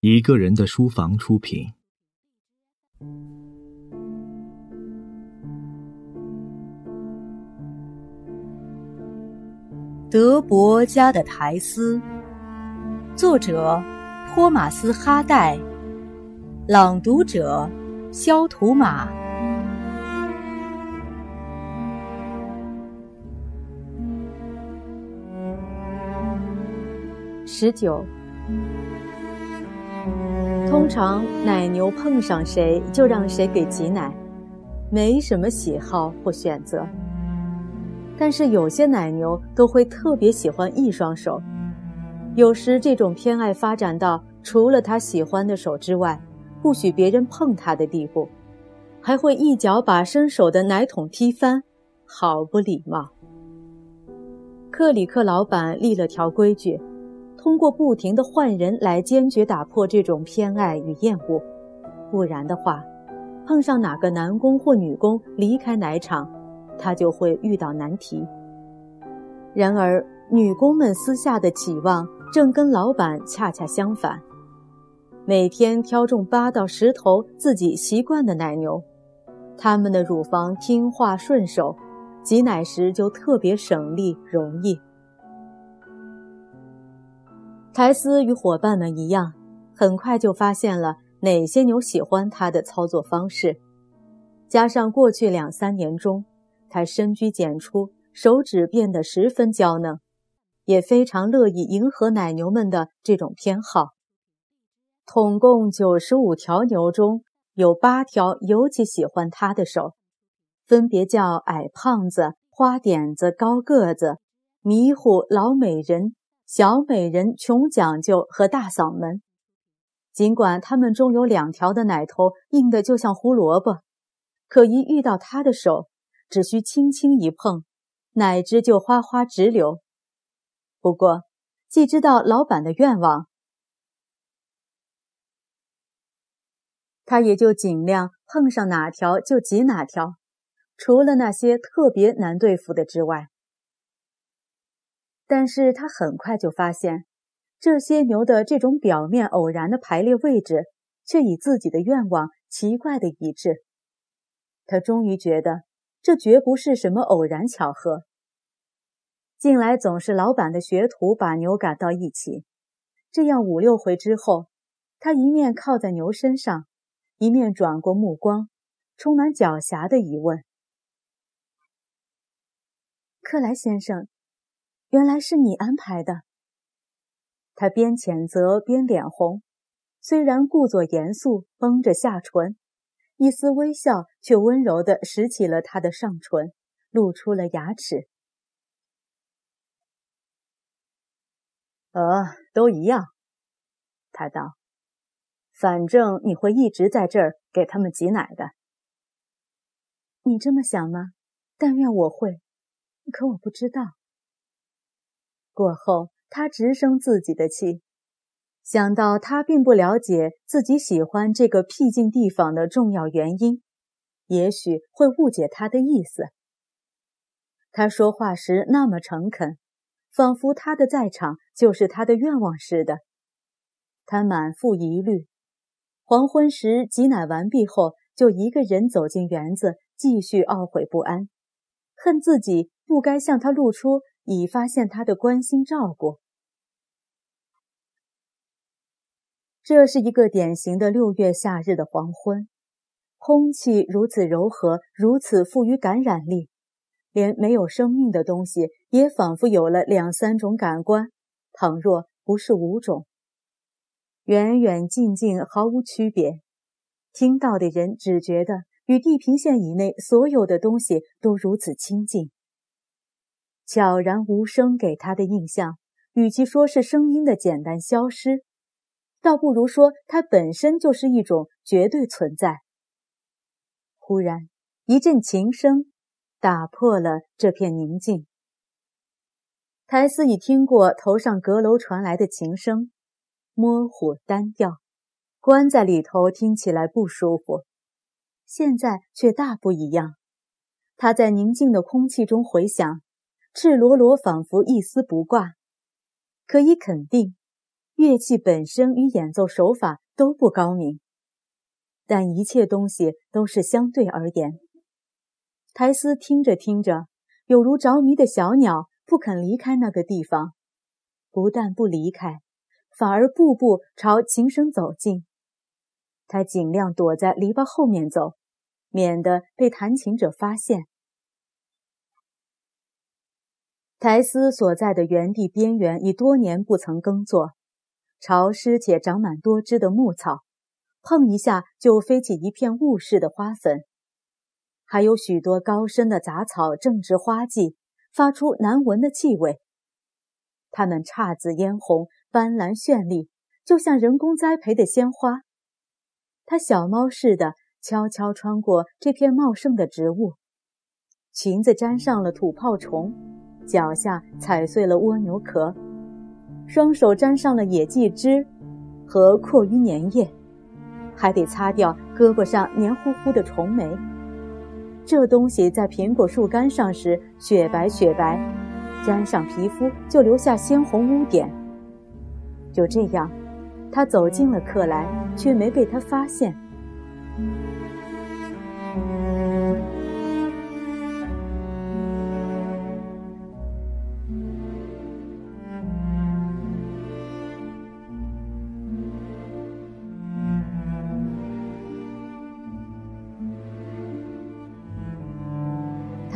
一个人的书房出品。德伯家的苔丝，作者托马斯·哈代，朗读者肖图马。十九。通常奶牛碰上谁就让谁给挤奶，没什么喜好或选择。但是有些奶牛都会特别喜欢一双手，有时这种偏爱发展到除了他喜欢的手之外，不许别人碰它的地步，还会一脚把伸手的奶桶踢翻，好不礼貌。克里克老板立了条规矩。通过不停的换人来坚决打破这种偏爱与厌恶，不然的话，碰上哪个男工或女工离开奶场，他就会遇到难题。然而，女工们私下的期望正跟老板恰恰相反，每天挑中八到十头自己习惯的奶牛，他们的乳房听话顺手，挤奶时就特别省力容易。苔丝与伙伴们一样，很快就发现了哪些牛喜欢他的操作方式。加上过去两三年中，他深居简出，手指变得十分娇嫩，也非常乐意迎合奶牛们的这种偏好。统共九十五条牛中有八条尤其喜欢他的手，分别叫矮胖子、花点子、高个子、迷糊、老美人。小美人、穷讲究和大嗓门，尽管他们中有两条的奶头硬得就像胡萝卜，可一遇到他的手，只需轻轻一碰，奶汁就哗哗直流。不过，既知道老板的愿望，他也就尽量碰上哪条就挤哪条，除了那些特别难对付的之外。但是他很快就发现，这些牛的这种表面偶然的排列位置，却与自己的愿望奇怪的一致。他终于觉得，这绝不是什么偶然巧合。近来总是老板的学徒把牛赶到一起，这样五六回之后，他一面靠在牛身上，一面转过目光，充满狡黠的疑问：“克莱先生。”原来是你安排的。他边谴责边脸红，虽然故作严肃，绷着下唇，一丝微笑却温柔地拾起了他的上唇，露出了牙齿。呃，都一样，他道。反正你会一直在这儿给他们挤奶的。你这么想吗？但愿我会，可我不知道。过后，他直生自己的气，想到他并不了解自己喜欢这个僻静地方的重要原因，也许会误解他的意思。他说话时那么诚恳，仿佛他的在场就是他的愿望似的。他满腹疑虑，黄昏时挤奶完毕后，就一个人走进园子，继续懊悔不安，恨自己不该向他露出。已发现他的关心照顾。这是一个典型的六月夏日的黄昏，空气如此柔和，如此富于感染力，连没有生命的东西也仿佛有了两三种感官，倘若不是五种。远远近近毫无区别，听到的人只觉得与地平线以内所有的东西都如此亲近。悄然无声给他的印象，与其说是声音的简单消失，倒不如说它本身就是一种绝对存在。忽然，一阵琴声打破了这片宁静。苔丝已听过头上阁楼传来的琴声，模糊单调，关在里头听起来不舒服。现在却大不一样，他在宁静的空气中回响。赤裸裸，仿佛一丝不挂。可以肯定，乐器本身与演奏手法都不高明，但一切东西都是相对而言。苔丝听着听着，有如着迷的小鸟，不肯离开那个地方。不但不离开，反而步步朝琴声走近。他尽量躲在篱笆后面走，免得被弹琴者发现。苔丝所在的原地边缘已多年不曾耕作。潮湿且长满多枝的牧草，碰一下就飞起一片雾似的花粉；还有许多高深的杂草正值花季，发出难闻的气味。它们姹紫嫣红，斑斓绚丽，就像人工栽培的鲜花。它小猫似的悄悄穿过这片茂盛的植物，裙子沾上了土泡虫，脚下踩碎了蜗牛壳。双手沾上了野蓟汁和阔鱼粘液，还得擦掉胳膊上黏糊糊的虫霉。这东西在苹果树干上时雪白雪白，沾上皮肤就留下鲜红污点。就这样，他走进了克莱，却没被他发现。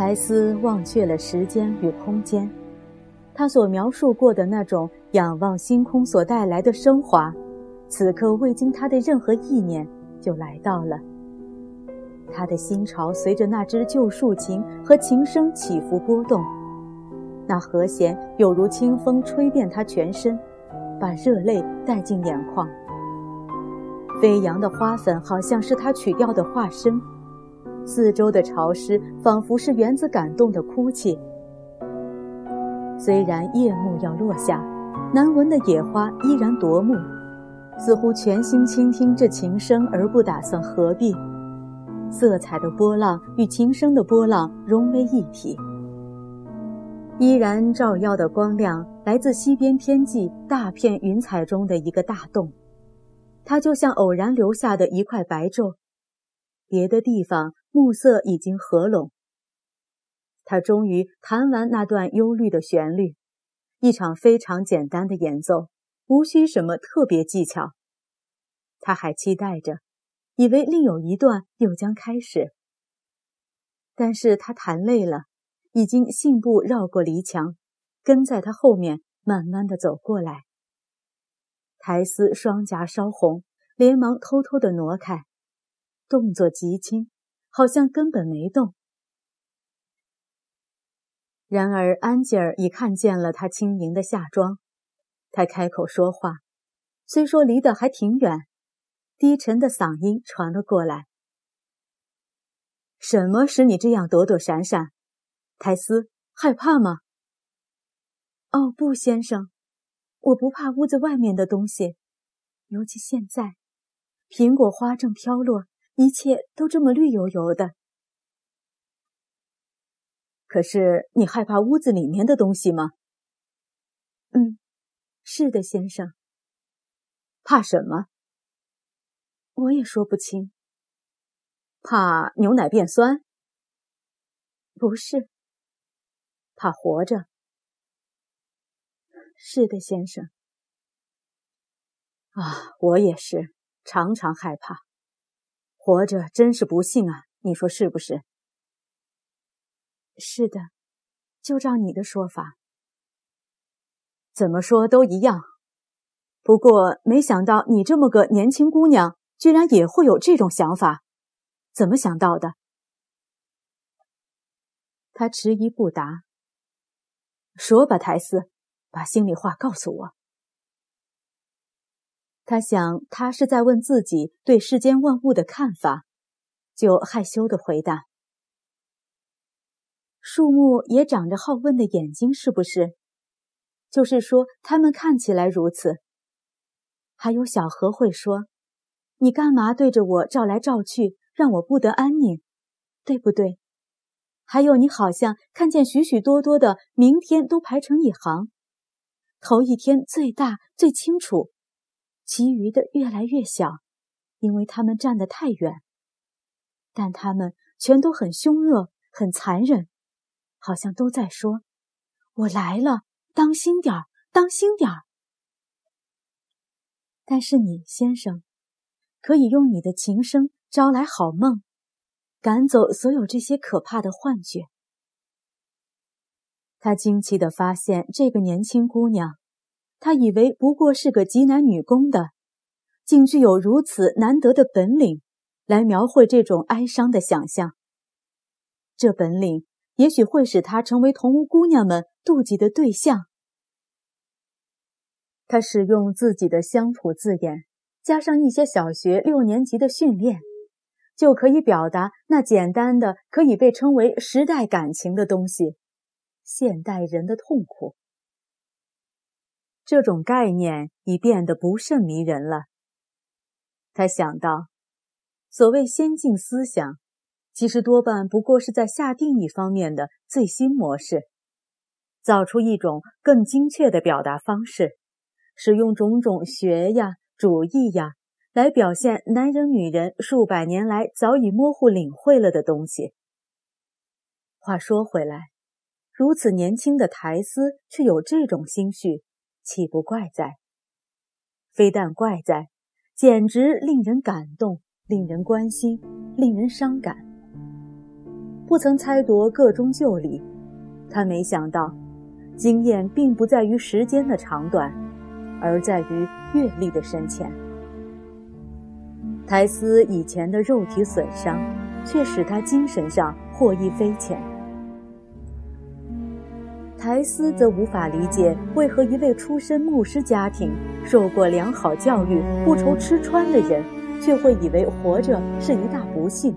苔丝忘却了时间与空间，他所描述过的那种仰望星空所带来的升华，此刻未经他的任何意念就来到了。他的心潮随着那支旧竖琴和琴声起伏波动，那和弦有如清风吹遍他全身，把热泪带进眼眶。飞扬的花粉好像是他曲调的化身。四周的潮湿仿佛是园子感动的哭泣。虽然夜幕要落下，难闻的野花依然夺目，似乎全心倾听这琴声而不打算合璧。色彩的波浪与琴声的波浪融为一体。依然照耀的光亮来自西边天际大片云彩中的一个大洞，它就像偶然留下的一块白昼。别的地方。暮色已经合拢，他终于弹完那段忧虑的旋律，一场非常简单的演奏，无需什么特别技巧。他还期待着，以为另有一段又将开始。但是他弹累了，已经信步绕过篱墙，跟在他后面慢慢的走过来。苔丝双颊烧红，连忙偷偷的挪开，动作极轻。好像根本没动。然而安吉尔已看见了他轻盈的下装，他开口说话，虽说离得还挺远，低沉的嗓音传了过来：“什么使你这样躲躲闪闪？苔丝，害怕吗？”“哦，不，先生，我不怕屋子外面的东西，尤其现在，苹果花正飘落。”一切都这么绿油油的，可是你害怕屋子里面的东西吗？嗯，是的，先生。怕什么？我也说不清。怕牛奶变酸？不是。怕活着？是的，先生。啊，我也是，常常害怕。活着真是不幸啊！你说是不是？是的，就照你的说法，怎么说都一样。不过没想到你这么个年轻姑娘，居然也会有这种想法，怎么想到的？他迟疑不答。说吧，苔丝，把心里话告诉我。他想，他是在问自己对世间万物的看法，就害羞的回答：“树木也长着好问的眼睛，是不是？就是说，它们看起来如此。还有小河会说：‘你干嘛对着我照来照去，让我不得安宁，对不对？’还有，你好像看见许许多多的明天都排成一行，头一天最大最清楚，其余的越来越小，因为他们站得太远。但他们全都很凶恶，很残忍，好像都在说：“我来了，当心点儿，当心点儿。”但是你，先生，可以用你的琴声招来好梦，赶走所有这些可怕的幻觉。他惊奇地发现，这个年轻姑娘，他以为不过是个济南女工的，竟具有如此难得的本领，来描绘这种哀伤的想象。这本领也许会使他成为同屋姑娘们妒忌的对象。他使用自己的乡土字眼，加上一些小学六年级的训练，就可以表达那简单的、可以被称为时代感情的东西。现代人的痛苦，这种概念已变得不甚迷人了。他想到，所谓先进思想，其实多半不过是在下定义方面的最新模式，造出一种更精确的表达方式，使用种种学呀、主义呀，来表现男人、女人数百年来早已模糊领会了的东西。话说回来。如此年轻的苔丝却有这种心绪，岂不怪哉？非但怪哉，简直令人感动，令人关心，令人伤感。不曾猜度个中旧理，他没想到，经验并不在于时间的长短，而在于阅历的深浅。苔丝以前的肉体损伤，却使他精神上获益匪浅。苔丝则无法理解，为何一位出身牧师家庭、受过良好教育、不愁吃穿的人，却会以为活着是一大不幸。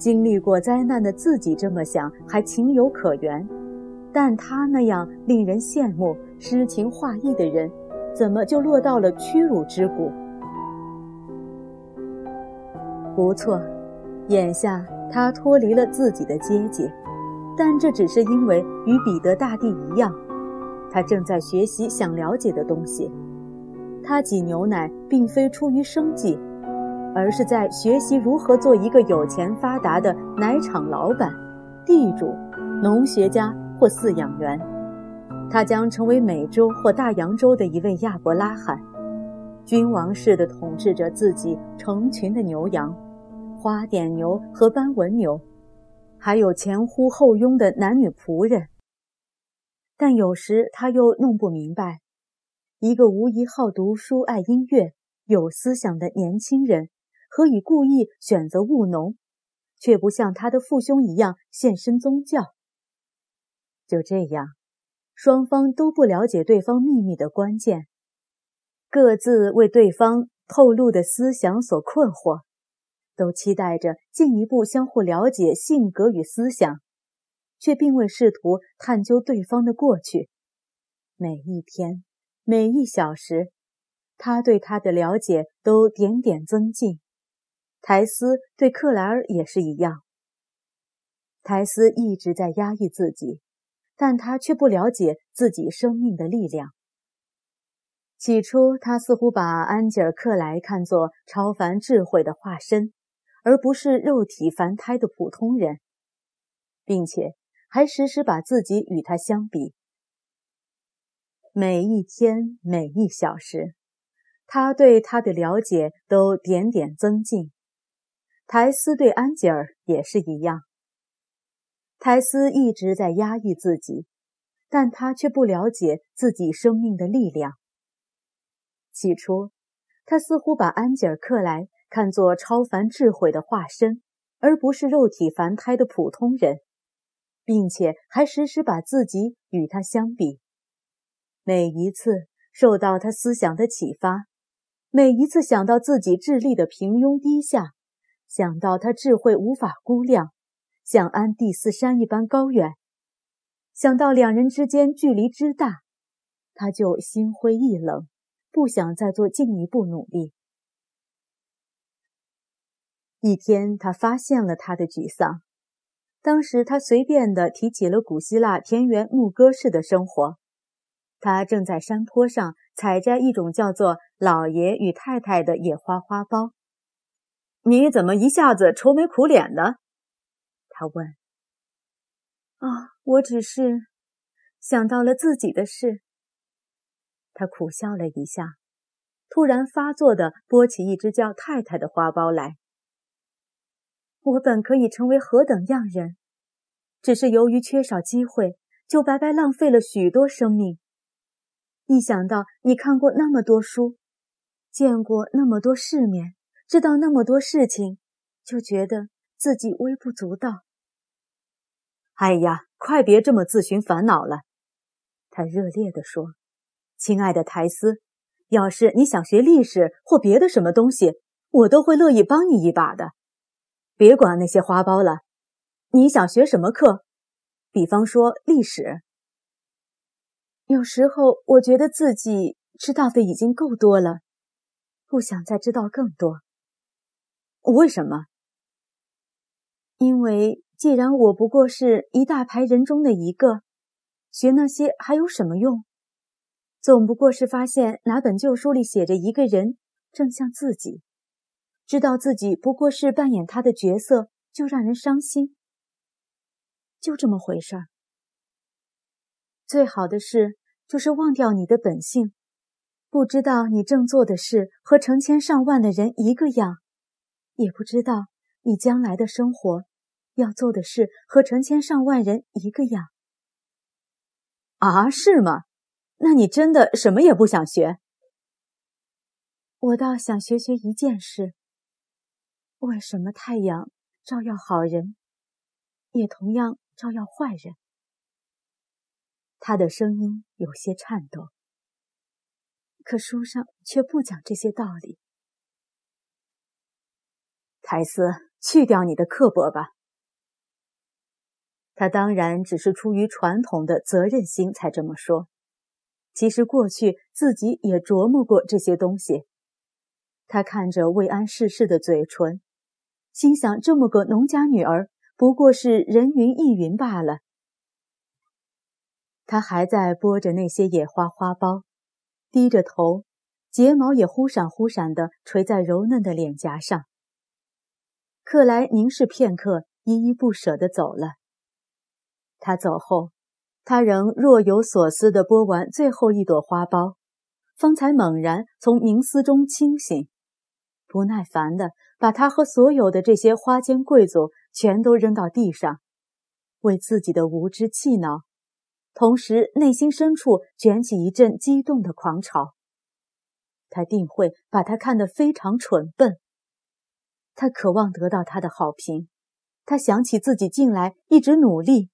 经历过灾难的自己这么想还情有可原，但他那样令人羡慕、诗情画意的人，怎么就落到了屈辱之谷？不错，眼下他脱离了自己的阶级，但这只是因为与彼得大帝一样，他正在学习想了解的东西。他挤牛奶并非出于生计。而是在学习如何做一个有钱发达的奶厂老板、地主、农学家或饲养员。他将成为美洲或大洋洲的一位亚伯拉罕，君王式的统治着自己成群的牛羊、花点牛和斑纹牛，还有前呼后拥的男女仆人。但有时他又弄不明白，一个无疑好读书、爱音乐、有思想的年轻人。何以故意选择务农，却不像他的父兄一样献身宗教？就这样，双方都不了解对方秘密的关键，各自为对方透露的思想所困惑，都期待着进一步相互了解性格与思想，却并未试图探究对方的过去。每一天，每一小时，他对他的了解都点点增进。苔丝对克莱尔也是一样。苔丝一直在压抑自己，但他却不了解自己生命的力量。起初，他似乎把安吉尔·克莱看作超凡智慧的化身，而不是肉体凡胎的普通人，并且还时时把自己与他相比。每一天，每一小时，他对他的了解都点点增进。苔丝对安吉尔也是一样。苔丝一直在压抑自己，但他却不了解自己生命的力量。起初，他似乎把安吉尔克莱看作超凡智慧的化身，而不是肉体凡胎的普通人，并且还时时把自己与他相比。每一次受到他思想的启发，每一次想到自己智力的平庸低下。想到他智慧无法估量，像安第斯山一般高远；想到两人之间距离之大，他就心灰意冷，不想再做进一步努力。一天，他发现了他的沮丧。当时，他随便的提起了古希腊田园牧歌式的生活。他正在山坡上采摘一种叫做“老爷与太太”的野花花苞。你怎么一下子愁眉苦脸的？他问。啊，我只是想到了自己的事。他苦笑了一下，突然发作的拨起一只叫太太的花苞来。我本可以成为何等样人，只是由于缺少机会，就白白浪费了许多生命。一想到你看过那么多书，见过那么多世面，知道那么多事情，就觉得自己微不足道。哎呀，快别这么自寻烦恼了，他热烈地说：“亲爱的苔丝，要是你想学历史或别的什么东西，我都会乐意帮你一把的。”别管那些花苞了，你想学什么课？比方说历史。有时候我觉得自己知道的已经够多了，不想再知道更多。为什么？因为既然我不过是一大排人中的一个，学那些还有什么用？总不过是发现哪本旧书里写着一个人，正像自己。知道自己不过是扮演他的角色，就让人伤心。就这么回事儿。最好的事就是忘掉你的本性，不知道你正做的事和成千上万的人一个样，也不知道你将来的生活要做的事和成千上万人一个样。啊，是吗？那你真的什么也不想学？我倒想学学一件事。为什么太阳照耀好人，也同样照耀坏人？他的声音有些颤抖，可书上却不讲这些道理。凯斯，去掉你的刻薄吧。他当然只是出于传统的责任心才这么说，其实过去自己也琢磨过这些东西。他看着未谙世事的嘴唇。心想：这么个农家女儿，不过是人云亦云罢了。他还在拨着那些野花花苞，低着头，睫毛也忽闪忽闪地垂在柔嫩的脸颊上。克莱凝视片刻，依依不舍地走了。他走后，他仍若有所思地拨完最后一朵花苞，方才猛然从冥思中清醒。不耐烦的把他和所有的这些花间贵族全都扔到地上，为自己的无知气恼，同时内心深处卷起一阵激动的狂潮。他定会把他看得非常蠢笨。他渴望得到他的好评。他想起自己近来一直努力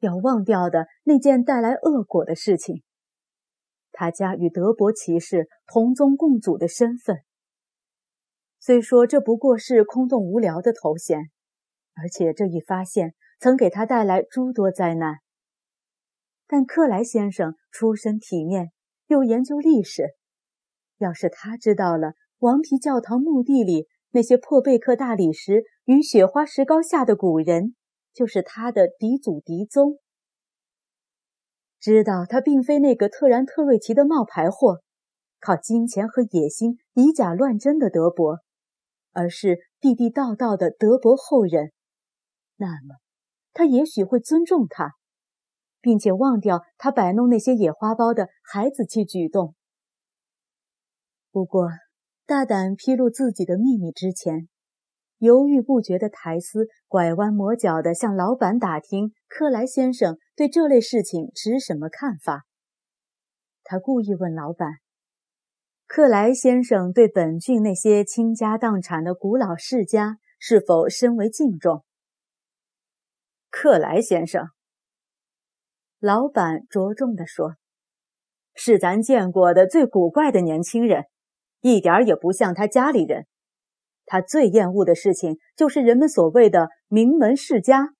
要忘掉的那件带来恶果的事情。他家与德伯骑士同宗共祖的身份，虽说这不过是空洞无聊的头衔，而且这一发现曾给他带来诸多灾难。但克莱先生出身体面，又研究历史，要是他知道了王皮教堂墓地里那些破贝克大理石与雪花石膏下的古人，就是他的嫡祖嫡宗。知道他并非那个特然特瑞奇的冒牌货，靠金钱和野心以假乱真的德伯，而是地地道道的德伯后人，那么他也许会尊重他，并且忘掉他摆弄那些野花苞的孩子气举动。不过，大胆披露自己的秘密之前。犹豫不决的苔丝拐弯抹角地向老板打听克莱先生对这类事情持什么看法。他故意问老板：“克莱先生对本郡那些倾家荡产的古老世家是否深为敬重？”克莱先生，老板着重地说：“是咱见过的最古怪的年轻人，一点也不像他家里人。”他最厌恶的事情就是人们所谓的名门世家，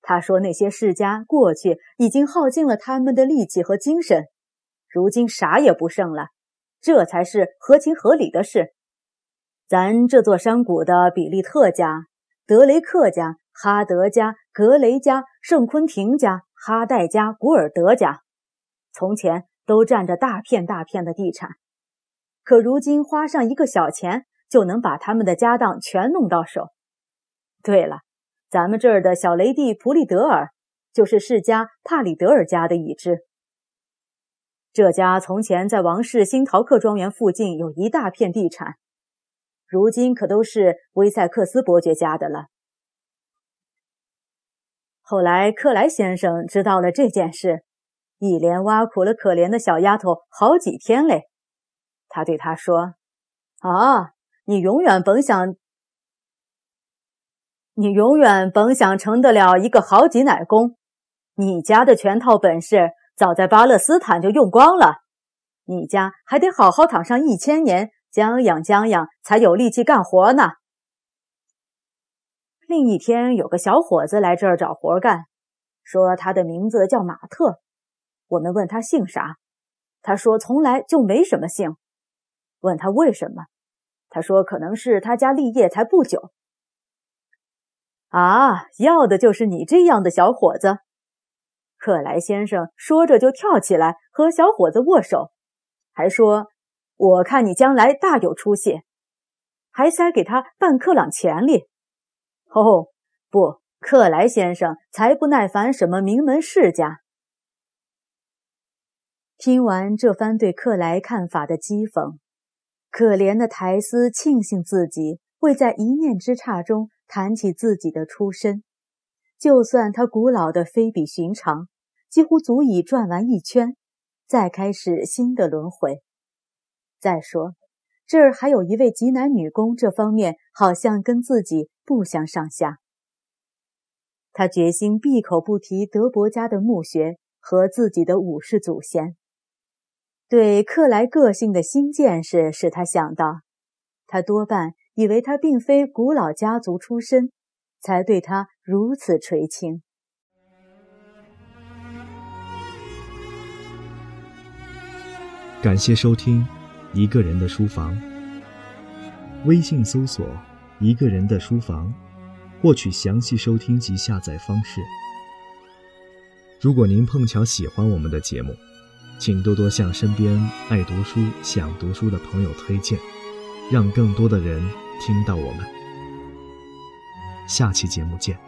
他说那些世家过去已经耗尽了他们的力气和精神，如今啥也不剩了，这才是合情合理的事。咱这座山谷的比利特家、德雷克家、哈德家、格雷家、圣昆廷家、哈代家、古尔德家，从前都占着大片大片的地产，可如今花上一个小钱就能把他们的家当全弄到手。对了，咱们这儿的小雷蒂普利德尔就是世家帕里德尔家的一支。这家从前在王室新陶克庄园附近有一大片地产。如今可都是威塞克斯伯爵家的了。后来克莱先生知道了这件事，一连挖苦了可怜的小丫头好几天嘞。他对他说：“啊，你永远甭想，你永远甭想成得了一个好挤奶工。你家的全套本事早在巴勒斯坦就用光了，你家还得好好躺上一千年。”将养将养，才有力气干活呢。另一天，有个小伙子来这儿找活干，说他的名字叫马特。我们问他姓啥，他说从来就没什么姓。问他为什么，他说可能是他家立业才不久。啊，要的就是你这样的小伙子！克莱先生说着就跳起来和小伙子握手，还说。我看你将来大有出息，还塞给他半克朗钱哩。哦，不，克莱先生才不耐烦什么名门世家。听完这番对克莱看法的讥讽，可怜的苔丝庆幸自己未在一念之差中谈起自己的出身，就算他古老的非比寻常，几乎足以转完一圈，再开始新的轮回。再说，这儿还有一位极男女工，这方面好像跟自己不相上下。他决心闭口不提德伯家的墓穴和自己的武士祖先。对克莱个性的新见识使他想到，他多半以为他并非古老家族出身，才对他如此垂青。感谢收听。一个人的书房，微信搜索“一个人的书房”，获取详细收听及下载方式。如果您碰巧喜欢我们的节目，请多多向身边爱读书、想读书的朋友推荐，让更多的人听到我们。下期节目见。